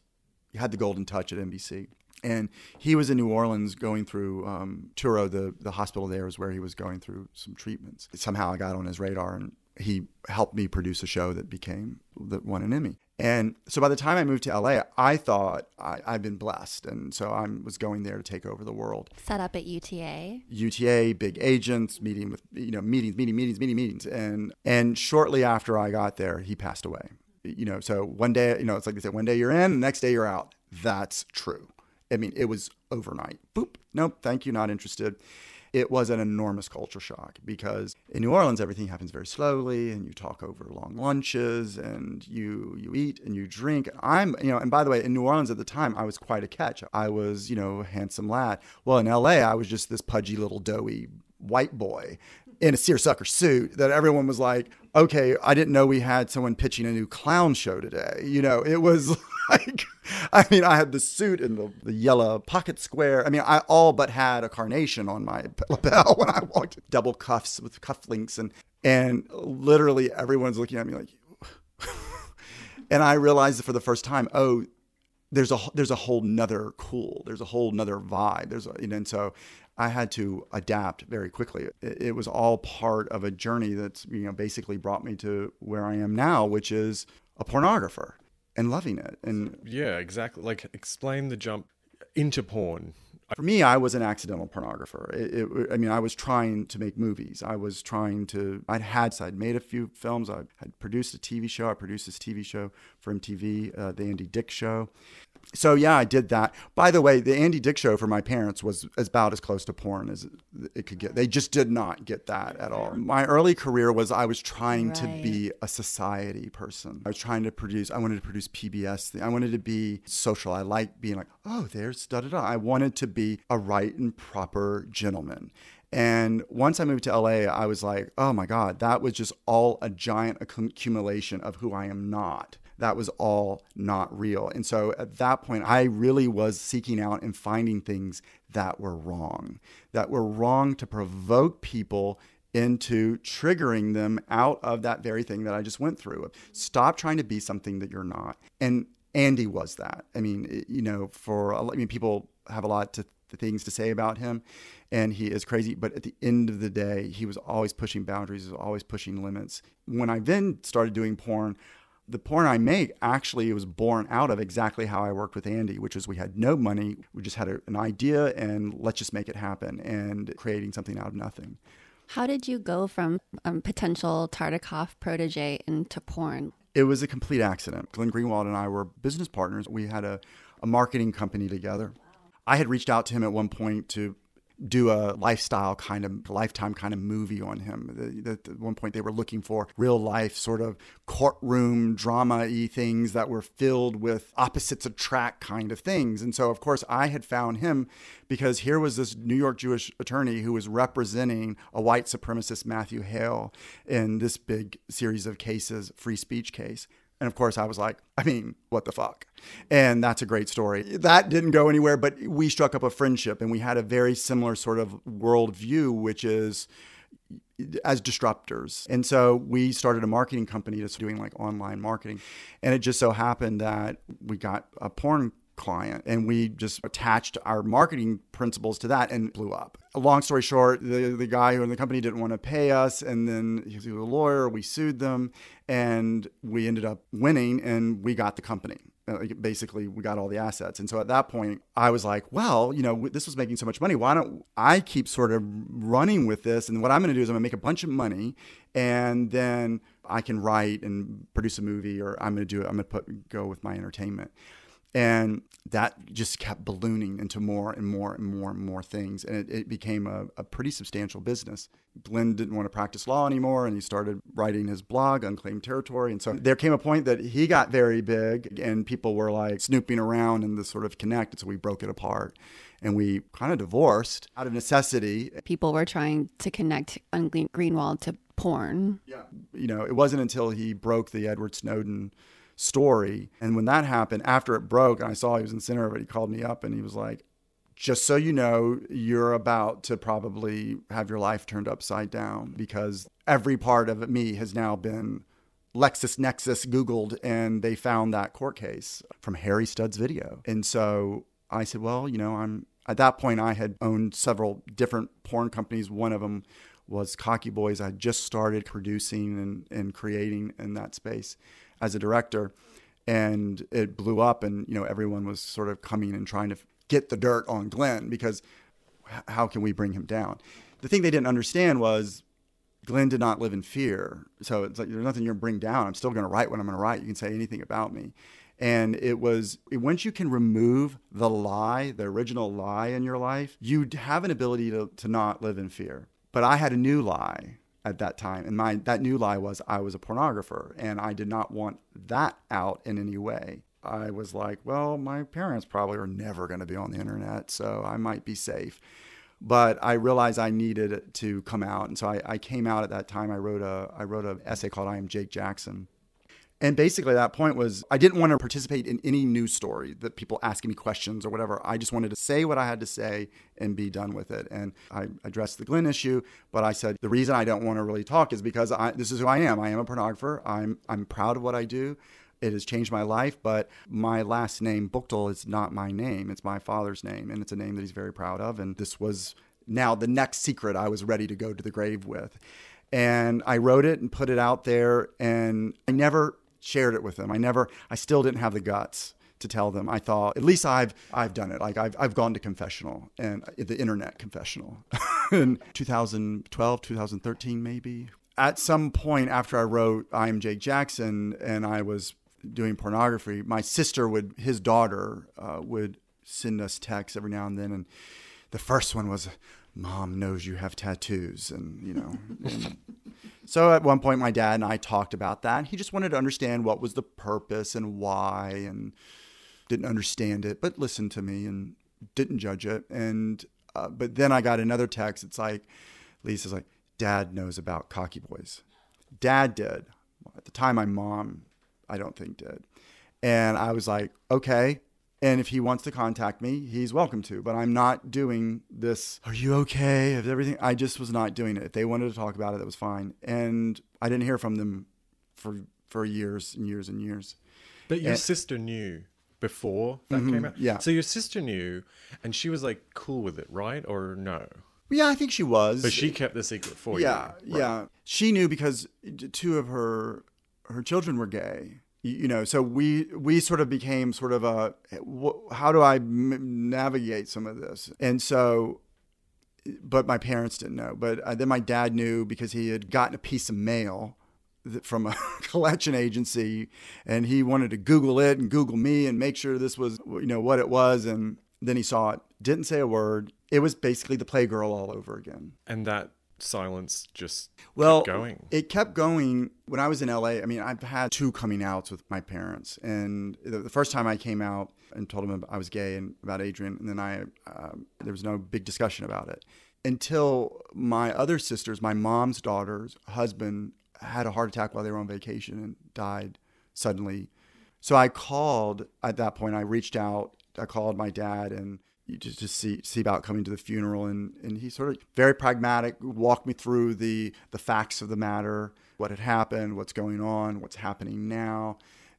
He had the golden touch at NBC and he was in New Orleans going through um, Touro, the the hospital there was where he was going through some treatments. Somehow I got on his radar, and he helped me produce a show that became that won an Emmy. And so by the time I moved to LA, I thought I, had been blessed, and so I was going there to take over the world. Set up at UTA. UTA, big agents, meeting with you know meetings, meeting, meetings, meeting, meetings, and and shortly after I got there, he passed away. You know, so one day, you know, it's like they said, one day you're in, the next day you're out. That's true. I mean, it was overnight. Boop. Nope. Thank you. Not interested. It was an enormous culture shock because in New Orleans everything happens very slowly, and you talk over long lunches, and you you eat and you drink. I'm you know, and by the way, in New Orleans at the time I was quite a catch. I was you know a handsome lad. Well, in L.A. I was just this pudgy little doughy white boy in a seersucker suit that everyone was like, okay, I didn't know we had someone pitching a new clown show today. You know, it was *laughs* *laughs* like, I mean, I had the suit and the, the yellow pocket square. I mean, I all but had a carnation on my *laughs* lapel when I walked, double cuffs with cufflinks, and and literally everyone's looking at me like, *laughs* and I realized for the first time, oh, there's a there's a whole nother cool there's a whole nother vibe there's a, and so I had to adapt very quickly. It, it, was all part of a journey that's you know basically brought me to where I am now, which is a pornographer and loving it. And yeah, exactly. Like explain the jump into porn. For me, I was an accidental pornographer. It, it, I mean, I was trying to make movies. I was trying to. I'd had. I'd made a few films. I had produced a TV show. I produced this TV show for MTV, uh, the Andy Dick Show so yeah, I did that. By the way, the Andy Dick show for my parents was about as close to porn as it could get. They just did not get that at all. My early career was I was trying right. to be a society person. I was trying to produce. I wanted to produce PBS. I wanted to be social. I like being like, oh, there's da da da. I wanted to be a right and proper gentleman. And once I moved to LA, I was like, oh my God, that was just all a giant accumulation of who I am not that was all not real. And so at that point, I really was seeking out and finding things that were wrong, that were wrong to provoke people into triggering them out of that very thing that I just went through. Stop trying to be something that you're not. And Andy was that. I mean, you know, for I mean, people have a lot to things to say about him and he is crazy but at the end of the day he was always pushing boundaries he was always pushing limits when i then started doing porn the porn I make actually was born out of exactly how I worked with Andy, which is we had no money. We just had a, an idea and let's just make it happen and creating something out of nothing. How did you go from um, potential Tartikoff protege into porn? It was a complete accident. Glenn Greenwald and I were business partners. We had a, a marketing company together. I had reached out to him at one point to do a lifestyle kind of lifetime kind of movie on him. At one point, they were looking for real life sort of courtroom drama y things that were filled with opposites attract kind of things. And so, of course, I had found him because here was this New York Jewish attorney who was representing a white supremacist Matthew Hale in this big series of cases, free speech case. And of course, I was like, I mean, what the fuck? And that's a great story. That didn't go anywhere, but we struck up a friendship and we had a very similar sort of worldview, which is as disruptors. And so we started a marketing company that's doing like online marketing. And it just so happened that we got a porn client and we just attached our marketing principles to that and blew up. Long story short the, the guy who in the company didn't want to pay us and then he was a lawyer we sued them and we ended up winning and we got the company. Uh, basically we got all the assets. And so at that point i was like well you know this was making so much money. Why don't i keep sort of running with this? And what i'm going to do is i'm going to make a bunch of money and then i can write and produce a movie or i'm going to do it i'm going to put go with my entertainment and that just kept ballooning into more and more and more and more things. And it, it became a, a, pretty substantial business. Glenn didn't want to practice law anymore, and he started writing his blog, Unclaimed Territory. And so there came a point that he got very big, and people were like snooping around and the sort of connect. And so we broke it apart and we kind of divorced out of necessity. People were trying to connect Greenwald to porn. Yeah. You know, it wasn't until he broke the Edward Snowden story. And when that happened, after it broke, and I saw he was in center of it, he called me up and he was like, just so you know, you're about to probably have your life turned upside down because every part of me has now been LexisNexis Googled and they found that court case from Harry Studd's video. And so I said, well, you know, I'm at that point, I had owned several different porn companies. One of them was Cocky Boys. I just started producing and, and creating in that space as a director, and it blew up, and you know everyone was sort of coming and trying to get the dirt on Glenn because how can we bring him down? The thing they didn't understand was Glenn did not live in fear. So it's like there's nothing you're gonna bring down. I'm still gonna write what I'm gonna write. You can say anything about me. And it was once you can remove the lie, the original lie in your life, you have an ability to, to not live in fear. But I had a new lie at that time. And my that new lie was I was a pornographer and I did not want that out in any way. I was like, well, my parents probably are never going to be on the internet, so I might be safe. But I realized I needed to come out, and so I, I came out at that time. I wrote a I wrote an essay called "I Am Jake Jackson," And basically, that point was I didn't want to participate in any news story that people asking me questions or whatever. I just wanted to say what I had to say and be done with it. And I addressed the Glenn issue, but I said the reason I don't want to really talk is because I, this is who I am. I am a pornographer. I'm I'm proud of what I do. It has changed my life, but my last name, Buchtel, is not my name. It's my father's name, and it's a name that he's very proud of. And this was now the next secret I was ready to go to the grave with. And I wrote it and put it out there, and I never shared it with them. I never, I still didn't have the guts to tell them. I thought, at least I've I've done it. Like I've I've gone to confessional and the internet confessional *laughs* in 2012, 2013 maybe. At some point after I wrote I am Jake Jackson and I was doing pornography, my sister would his daughter uh, would send us texts every now and then and the first one was mom knows you have tattoos and you know *laughs* and so at one point my dad and i talked about that he just wanted to understand what was the purpose and why and didn't understand it, but listened to me and didn't judge it. And uh, but then I got another text. It's like Lisa's like, Dad knows about cocky boys. Dad did. At the time, my mom, I don't think did. And I was like, okay. And if he wants to contact me, he's welcome to. But I'm not doing this. Are you okay? If everything, I just was not doing it. If they wanted to talk about it, that was fine. And I didn't hear from them for for years and years and years. But your And- sister knew before that Mhm, came out. yeah. So your sister knew, and she was like cool with it, right? Or no? Yeah, I think she was. But she kept the secret for yeah, you. right? yeah. She knew because two of her her children were gay. You know, so we we sort of became sort of a how do I m- navigate some of this? And so, but my parents didn't know. But uh, then my dad knew because he had gotten a piece of mail from a *laughs* collection agency, and he wanted to Google it and Google me and make sure this was you know what it was. And then he saw it, didn't say a word. It was basically the Playgirl all over again. And that silence just well kept going. it kept going when i was in la i mean i've had two coming outs with my parents. And the, the first time i came out and told them i was gay and about adrian and then i um, there was no big discussion about it. Until my other sisters my mom's daughter's husband had a heart attack while they were on vacation and died suddenly. So i called at that point i reached out i called my dad and you just to see see about coming to the funeral. And and he sort of very pragmatic walked me through the the facts of the matter what had happened what's going on what's happening now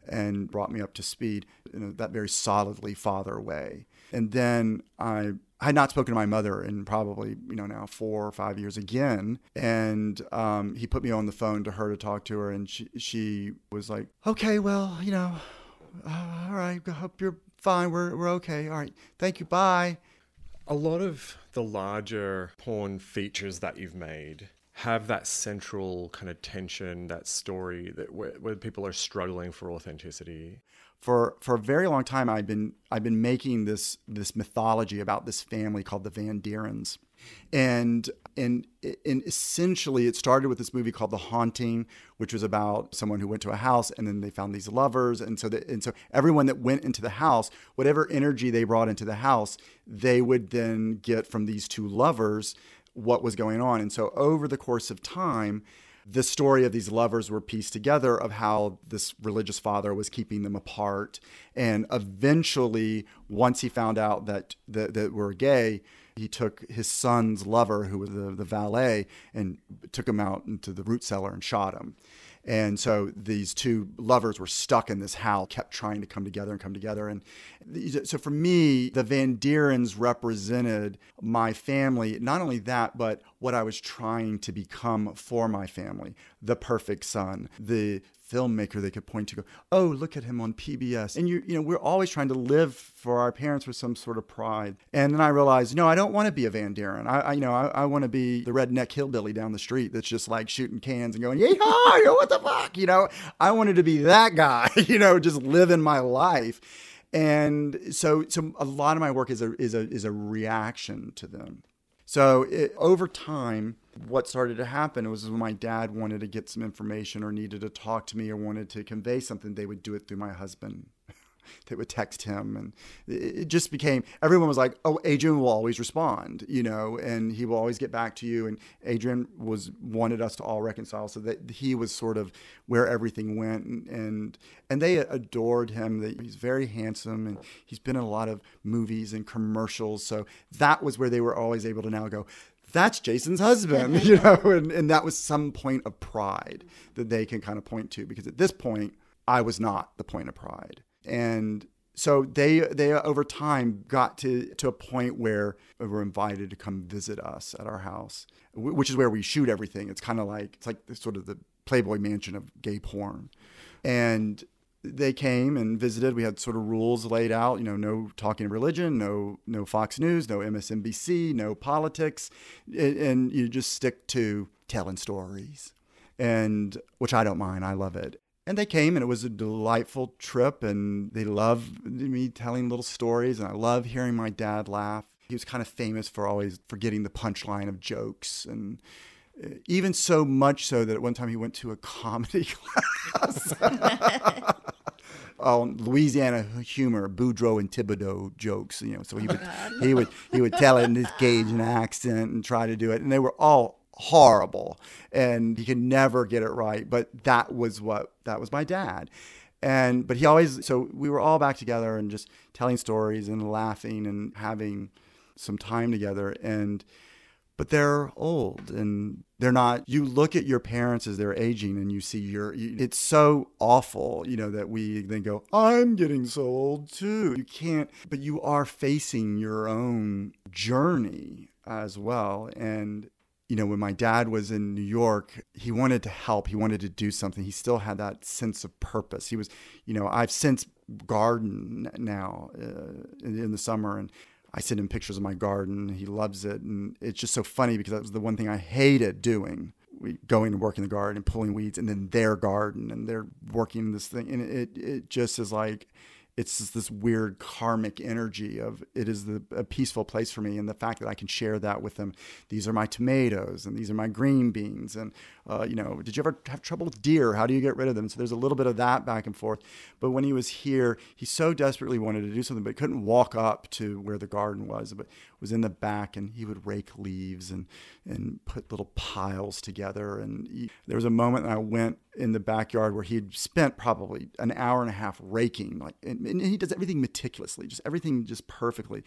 and brought me up to speed in that very solidly father way. And then i I had not spoken to my mother in probably you know now four or five years again, and um, he put me on the phone to her to talk to her, and she she was like, okay, well you know, uh, all right, I hope you're fine. We're we're okay. All right, thank you. Bye. a lot of the larger porn features that you've made have that central kind of tension, that story that where, where people are struggling for authenticity. For for a very long time, I've been I've been making this this mythology about this family called the Van Dierens, and and and essentially it started with this movie called The Haunting, which was about someone who went to a house and then they found these lovers, and so that and so everyone that went into the house, whatever energy they brought into the house, they would then get from these two lovers what was going on, and so over the course of time the story of these lovers were pieced together of how this religious father was keeping them apart. And eventually, once he found out that, that, that we're gay, he took his son's lover, who was the, the valet, and took him out into the root cellar and shot him. And so these two lovers were stuck in this house, kept trying to come together and come together. And so for me, the Van Dierens represented my family. Not only that, but what I was trying to become for my family the perfect son, the filmmaker they could point to go, oh, look at him on PBS. And you, you know, we're always trying to live for our parents with some sort of pride. And then I realized, no, I don't want to be a Van Deren. I, I you know, I, I want to be the redneck hillbilly down the street that's just like shooting cans and going, yeehaw, what the fuck? You know, I wanted to be that guy, *laughs* you know, just living my life. And so, so a lot of my work is a, is a, is a reaction to them. So it, over time, what started to happen was when my dad wanted to get some information or needed to talk to me or wanted to convey something, they would do it through my husband. They would text him, and it just became everyone was like, "Oh, Adrian will always respond," you know, and he will always get back to you. And Adrian was wanted us to all reconcile, so that he was sort of where everything went, and and, and they adored him. He's very handsome, and he's been in a lot of movies and commercials. So that was where they were always able to now go that's Jason's husband, *laughs* you know, and, and that was some point of pride that they can kind of point to because at this point, I was not the point of pride. And so they they over time got to to a point where we were invited to come visit us at our house, which is where we shoot everything. It's kind of like it's like sort of the Playboy Mansion of gay porn, and they came and visited. We had sort of rules laid out, you know, no talking religion, no no Fox News, no MSNBC, no politics, and you just stick to telling stories, and which I don't mind. I love it. And they came, and it was a delightful trip, and they loved me telling little stories, and I love hearing my dad laugh. He was kind of famous for always forgetting the punchline of jokes and uh, even so much so that at one time he went to a *laughs* comedy class. *laughs* oh, Louisiana humor, Boudreaux and Thibodeau jokes. You know, so he would oh he would he would tell it in his Cajun accent and try to do it, and they were all horrible, and he could never get it right. But that was what that was my dad. And but he always so we were all back together and just telling stories and laughing and having some time together and but they're old and they're not you look at your parents as they're aging and you see your it's so awful you know that we then go i'm getting so old too you can't but you are facing your own journey as well and you know when my dad was in new york he wanted to help he wanted to do something he still had that sense of purpose he was you know i've since garden now uh, in, in the summer and I send him pictures of my garden. He loves it. And it's just so funny because that was the one thing I hated doing. We going to work in the garden and pulling weeds and then their garden and they're working this thing. And it, it just is like, it's just this weird karmic energy of it is the, a peaceful place for me. And the fact that i can share that with them these are my tomatoes and these are my green beans and uh, you know did you ever have trouble with deer? How do you get rid of them? So there's a little bit of that back and forth. But when he was here he so desperately wanted to do something but couldn't walk up to where the garden was but was in the back and he would rake leaves and and put little piles together. And he, there was a moment i went in the backyard where he'd spent probably an hour and a half raking like and, and he does everything meticulously just everything just perfectly.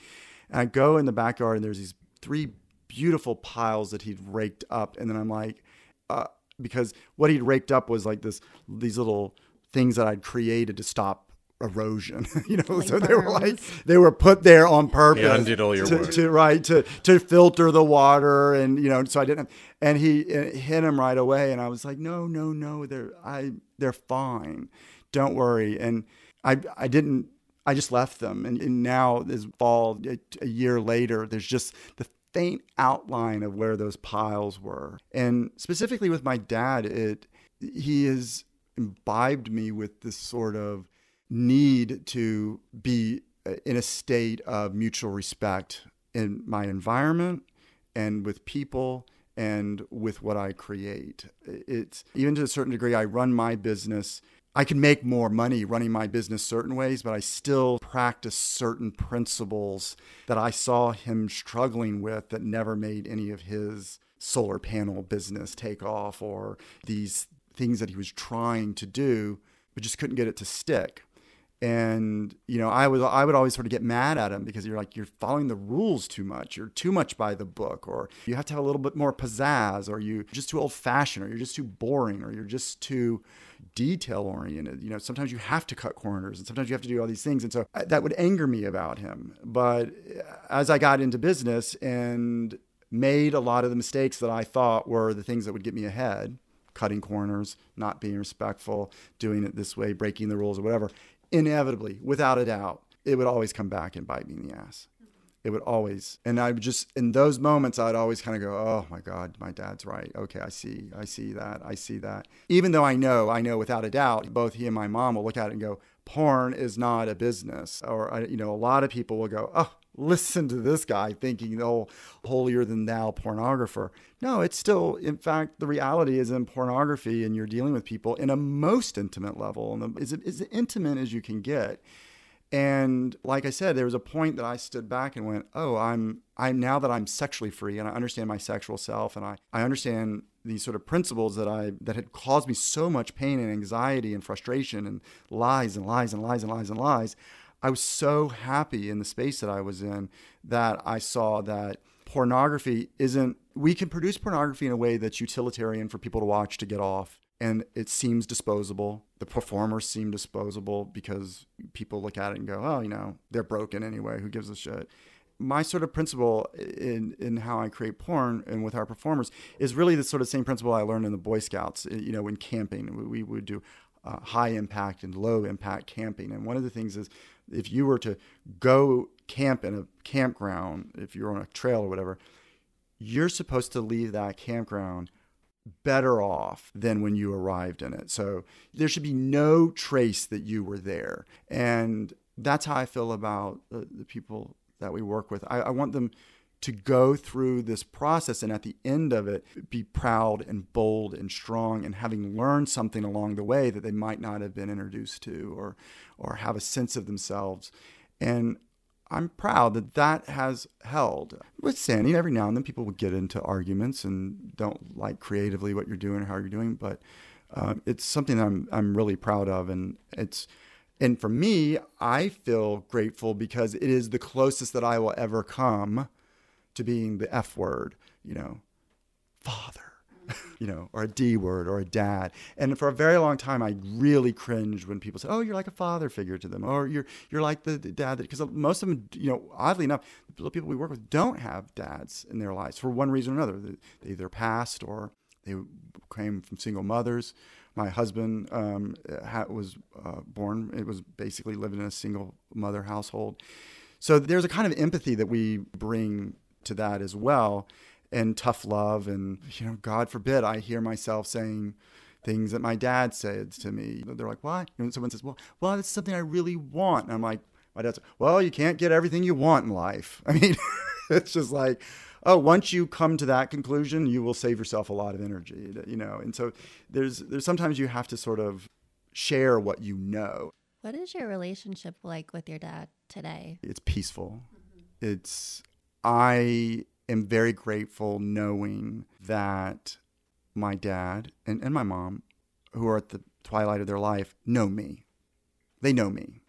And i go in the backyard and there's these three beautiful piles that he'd raked up and then i'm like uh, because what he'd raked up was like this these little things that i'd created to stop erosion. *laughs* you know, like so they were like they were put there on purpose. He undid all your to, work. To, right to to filter the water and you know. So I didn't. And he hit him right away, and I was like, no, no, no, they're I they're fine. Don't worry. And I I didn't. I just left them, and, and now this fall, a, a year later, there's just the faint outline of where those piles were. And specifically with my dad, it he has imbibed me with this sort of need to be uh, in a state of mutual respect in my environment and with people and with what I create. It's even to a certain degree, I run my business. I can make more money running my business certain ways, but I still practice certain principles that I saw him struggling with that never made any of his solar panel business take off or these things that he was trying to do, but just couldn't get it to stick and you know i was i would always sort of get mad at him because you're like you're following the rules too much. You're too much by the book or you have to have a little bit more pizzazz or you're just too old fashioned or you're just too boring or you're just too detail oriented you know sometimes you have to cut corners and sometimes you have to do all these things. And so uh, that would anger me about him. But uh, as i got into business and made a lot of the mistakes that i thought were the things that would get me ahead cutting corners, not being respectful, doing it this way, breaking the rules or whatever inevitably, without a doubt, it would always come back and bite me in the ass. It would always, and I would just, in those moments, I'd always kind of go, oh my God, my dad's right. Okay, I see, I see that, I see that. Even though I know, I know without a doubt, both he and my mom will look at it and go, porn is not a business. Or, you know, a lot of people will go, oh, listen to this guy thinking, oh, holier than thou pornographer. No, it's still, in fact, the reality is in pornography and you're dealing with people in a most intimate level and is as intimate as you can get. And like I said, there was a point that I stood back and went, "Oh, I'm I'm now that I'm sexually free and I understand my sexual self and I, I understand these sort of principles that I that had caused me so much pain and anxiety and frustration and lies and lies and lies and lies and lies. I was so happy in the space that I was in that I saw that pornography isn't we can produce pornography in a way that's utilitarian for people to watch to get off and it seems disposable. The performers seem disposable because people look at it and go, "Oh, you know, they're broken anyway. Who gives a shit?" My sort of principle in in how I create porn and with our performers is really the sort of same principle I learned in the Boy Scouts. You know, in camping, we, we would do uh, high impact and low impact camping, and one of the things is if you were to go camp in a campground, if you're on a trail or whatever, you're supposed to leave that campground better off than when you arrived in it. So there should be no trace that you were there. And that's how I feel about the, the people that we work with. I, I, want them to go through this process and at the end of it be proud and bold and strong and having learned something along the way that they might not have been introduced to or or have a sense of themselves. And I'm proud that that has held. With Sandy, every now and then people will get into arguments and don't like creatively what you're doing or how you're doing, but um, it's something that I'm I'm really proud of, and it's and for me, I feel grateful because it is the closest that I will ever come to being the F word, you know, father *laughs* you know, or a D word or a dad. And for a very long time, I really cringed when people said, "Oh, you're like a father figure to them," or "You're you're like the, the dad," because most of them, you know, oddly enough, the people we work with don't have dads in their lives for one reason or another. They either passed or they came from single mothers. My husband um, was uh, born; it was basically living in a single mother household. So there's a kind of empathy that we bring to that as well and tough love and you know god forbid i hear myself saying things that my dad said to me. They're like why and someone says well well it's something i really want. And i'm like my dad's well you can't get everything you want in life. *laughs* I mean *laughs* it's just like oh once you come to that conclusion you will save yourself a lot of energy you know? And so there's there's sometimes you have to sort of share what you know. What is your relationship like with your dad today? It's peaceful. Mm-hmm. it's i am very grateful knowing that my dad and, and my mom, who are at the twilight of their life, know me. They know me.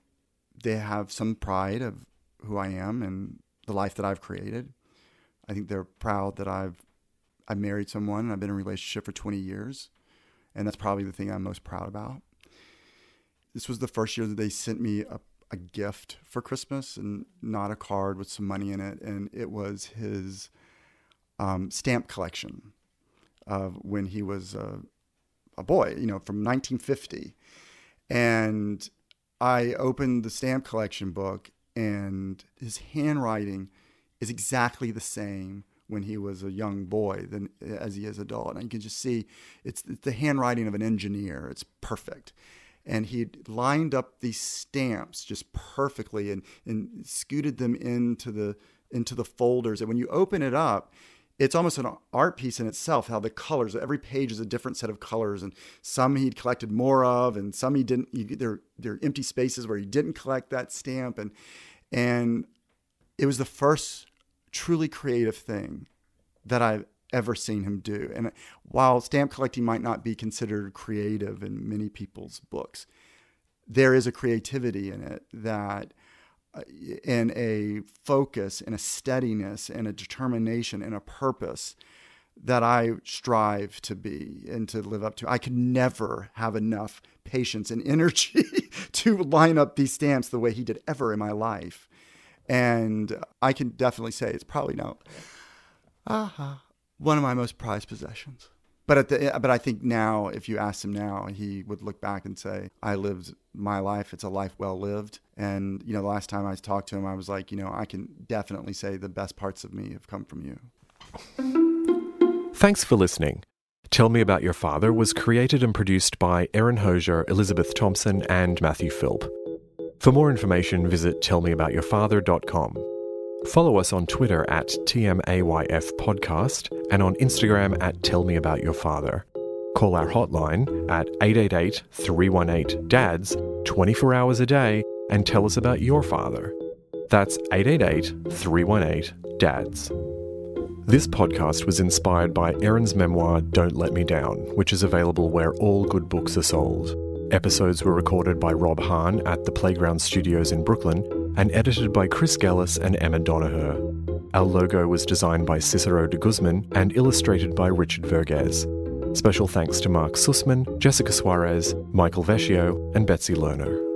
They have some pride of who I am and the life that I've created. I think they're proud that I've I've married someone and I've been in a relationship for 20 years. And that's probably the thing I'm most proud about. This was the first year that they sent me a a gift for Christmas and not a card with some money in it. And it was his um, stamp collection of when he was a, a boy, you know, from 1950. And I opened the stamp collection book, and his handwriting is exactly the same when he was a young boy than as he is adult. And you can just see it's, it's the handwriting of an engineer. It's perfect and he lined up these stamps just perfectly and, and scooted them into the into the folders. And when you open it up, it's almost an art piece in itself. How the colors, every page is a different set of colors, and some he'd collected more of, and some he didn't. You, there, there are empty spaces where he didn't collect that stamp, and and it was the first truly creative thing that I've ever seen him do. And while stamp collecting might not be considered creative in many people's books, there is a creativity in it that uh, and a focus and a steadiness and a determination and a purpose that I strive to be and to live up to. I could never have enough patience and *laughs* energy to line up these stamps the way he did ever in my life. And I can definitely say it's probably not. Uh-huh one of my most prized possessions. But at the but I think now, if you asked him now, he would look back and say, "I lived my life. It's a life well lived." And you know, the last time I talked to him, I was like, you know, I can definitely say the best parts of me have come from you. Thanks for listening. Tell Me About Your Father was created and produced by Erin Hosier, Elizabeth Thompson, and Matthew Philp. For more information, visit tellmeaboutyourfather.com. Follow us on Twitter at TMAYF Podcast and on Instagram at Tell Me About Your Father. Call our hotline at 888 318 DADS 24 hours a day and tell us about your father. That's 888 318 DADS. This podcast was inspired by Erin's memoir Don't Let Me Down, which is available where all good books are sold. Episodes were recorded by Rob Hahn at the Playground Studios in Brooklyn and edited by Chris Gellis and Emma Donaher. Our logo was designed by Cicero de Guzman and illustrated by Richard Verges. Special thanks to Mark Sussman, Jessica Suarez, Michael Vecchio, and Betsy Lerner.